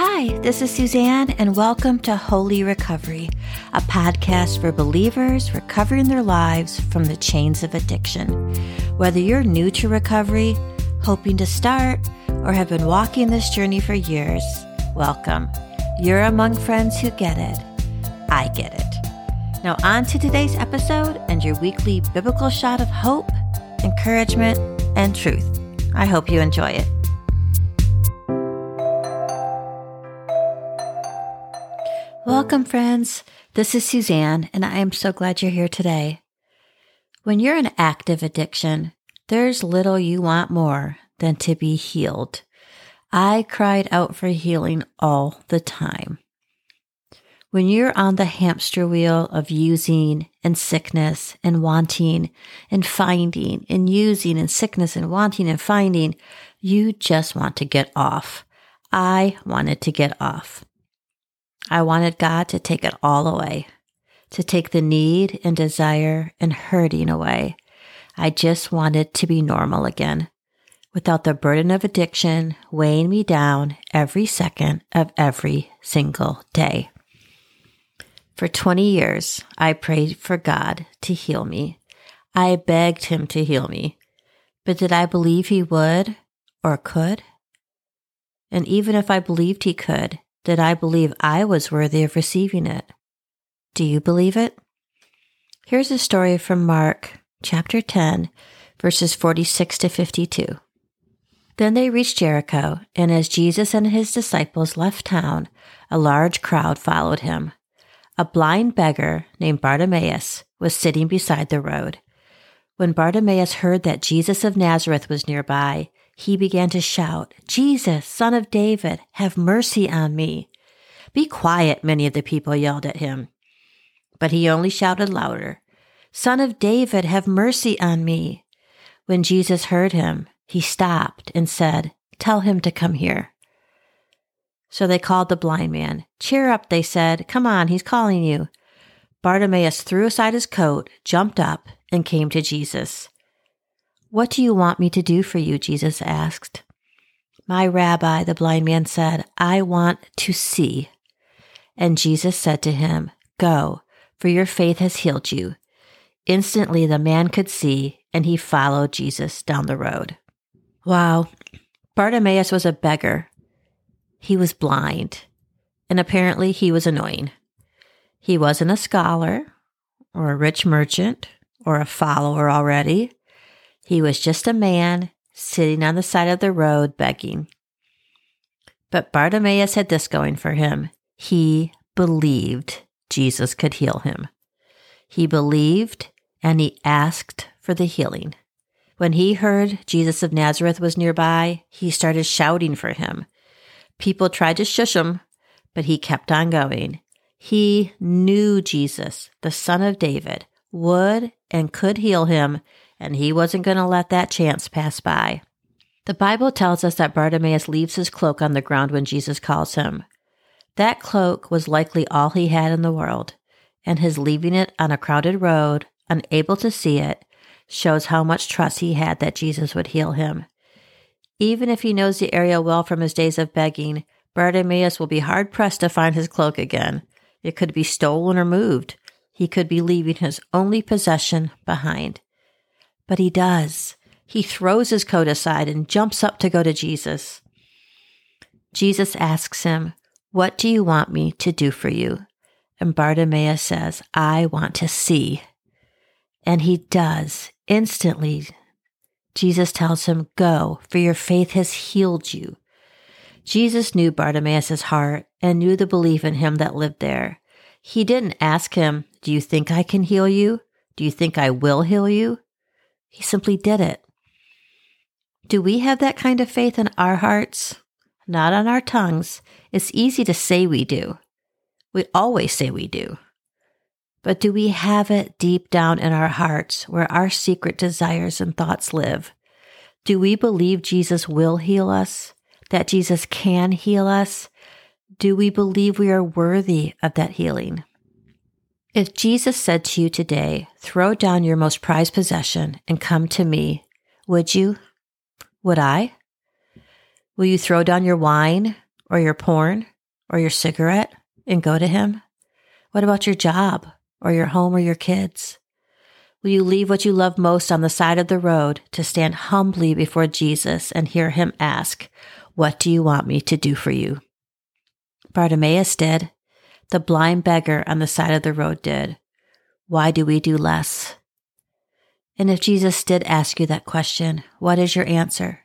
Hi, this is Susanne, and welcome to Holy Recovery, a podcast for believers recovering their lives from the chains of addiction. Whether you're new to recovery, hoping to start, or have been walking this journey for years, welcome. You're among friends who get it. I get it. Now, on to today's episode and your weekly biblical shot of hope, encouragement, and truth. I hope you enjoy it. Welcome, friends. This is Susanne, and I am so glad you're here today. When you're in active addiction, there's little you want more than to be healed. I cried out for healing all the time. When you're on the hamster wheel of using and sickness and wanting and finding and using and sickness and wanting and finding, you just want to get off. I wanted to get off. I wanted God to take it all away, to take the need and desire and hurting away. I just wanted to be normal again, without the burden of addiction weighing me down every second of every single day. For 20 years, I prayed for God to heal me. I begged Him to heal me. But did I believe He would or could? And even if I believed He could, did I believe I was worthy of receiving it? Do you believe it? Here's a story from Mark chapter 10, verses 46 to 52. Then they reached Jericho, and as Jesus and his disciples left town, a large crowd followed him. A blind beggar named Bartimaeus was sitting beside the road. When Bartimaeus heard that Jesus of Nazareth was nearby, he began to shout, Jesus, son of David, have mercy on me. Be quiet, many of the people yelled at him. But he only shouted louder, Son of David, have mercy on me. When Jesus heard him, he stopped and said, Tell him to come here. So they called the blind man. Cheer up, they said. Come on, he's calling you. Bartimaeus threw aside his coat, jumped up, and came to Jesus. What do you want me to do for you? Jesus asked. My rabbi, the blind man said, I want to see. And Jesus said to him, Go, for your faith has healed you. Instantly the man could see, and he followed Jesus down the road. Wow, Bartimaeus was a beggar. He was blind, and apparently he was annoying. He wasn't a scholar, or a rich merchant, or a follower already. He was just a man sitting on the side of the road begging. But Bartimaeus had this going for him. He believed Jesus could heal him. He believed and he asked for the healing. When he heard Jesus of Nazareth was nearby, he started shouting for him. People tried to shush him, but he kept on going. He knew Jesus, the son of David, would and could heal him and he wasn't going to let that chance pass by. The Bible tells us that Bartimaeus leaves his cloak on the ground when Jesus calls him. That cloak was likely all he had in the world, and his leaving it on a crowded road, unable to see it, shows how much trust he had that Jesus would heal him. Even if he knows the area well from his days of begging, Bartimaeus will be hard pressed to find his cloak again. It could be stolen or moved. He could be leaving his only possession behind. But he does. He throws his coat aside and jumps up to go to Jesus. Jesus asks him, What do you want me to do for you? And Bartimaeus says, I want to see. And he does. Instantly, Jesus tells him, Go, for your faith has healed you. Jesus knew Bartimaeus' heart and knew the belief in him that lived there. He didn't ask him, Do you think I can heal you? Do you think I will heal you? He simply did it. Do we have that kind of faith in our hearts? Not on our tongues. It's easy to say we do. We always say we do. But do we have it deep down in our hearts where our secret desires and thoughts live? Do we believe Jesus will heal us? That Jesus can heal us? Do we believe we are worthy of that healing? If Jesus said to you today, throw down your most prized possession and come to me, would you? Would I? Will you throw down your wine or your porn or your cigarette and go to Him? What about your job or your home or your kids? Will you leave what you love most on the side of the road to stand humbly before Jesus and hear Him ask, What do you want me to do for you? Bartimaeus did. The blind beggar on the side of the road did. Why do we do less? And if Jesus did ask you that question, what is your answer?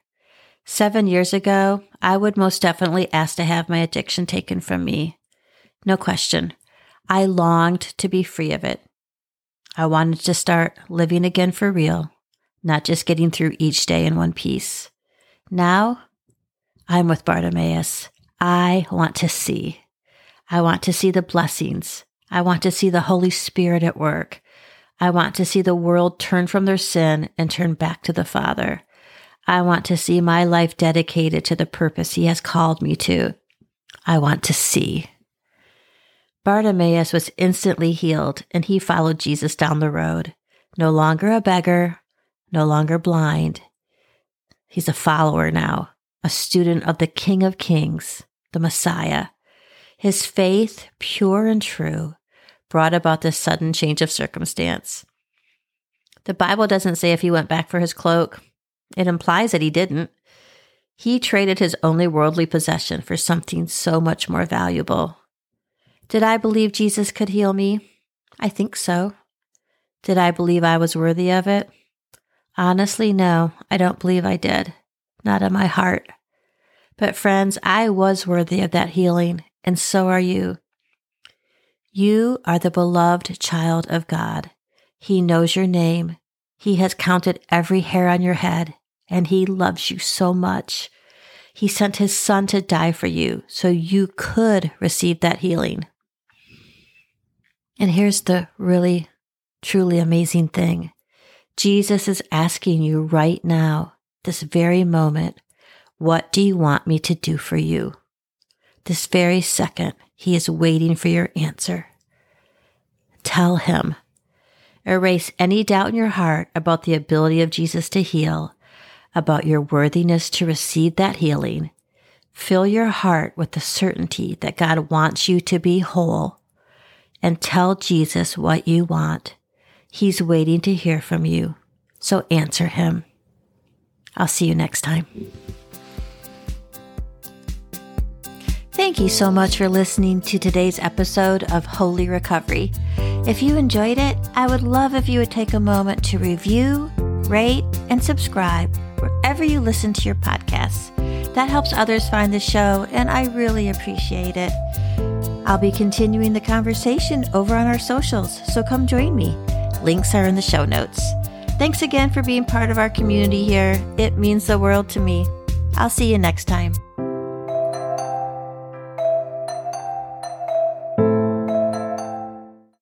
Seven years ago, I would most definitely ask to have my addiction taken from me. No question. I longed to be free of it. I wanted to start living again for real, not just getting through each day in one piece. Now, I'm with Bartimaeus. I want to see. I want to see the blessings. I want to see the Holy Spirit at work. I want to see the world turn from their sin and turn back to the Father. I want to see my life dedicated to the purpose He has called me to. I want to see. Bartimaeus was instantly healed, and he followed Jesus down the road. No longer a beggar, no longer blind. He's a follower now, a student of the King of Kings, the Messiah. His faith, pure and true, brought about this sudden change of circumstance. The Bible doesn't say if he went back for his cloak. It implies that he didn't. He traded his only worldly possession for something so much more valuable. Did I believe Jesus could heal me? I think so. Did I believe I was worthy of it? Honestly, no, I don't believe I did. Not in my heart. But friends, I was worthy of that healing, and so are you. You are the beloved child of God. He knows your name. He has counted every hair on your head, and He loves you so much. He sent His Son to die for you so you could receive that healing. And here's the really, truly amazing thing Jesus is asking you right now, this very moment, what do you want me to do for you? This very second, he is waiting for your answer. Tell him. Erase any doubt in your heart about the ability of Jesus to heal, about your worthiness to receive that healing. Fill your heart with the certainty that God wants you to be whole and tell Jesus what you want. He's waiting to hear from you. So answer him. I'll see you next time. Thank you so much for listening to today's episode of Holy Recovery. If you enjoyed it, I would love if you would take a moment to review, rate, and subscribe wherever you listen to your podcasts. That helps others find the show, and I really appreciate it. I'll be continuing the conversation over on our socials, so come join me. Links are in the show notes. Thanks again for being part of our community here. It means the world to me. I'll see you next time.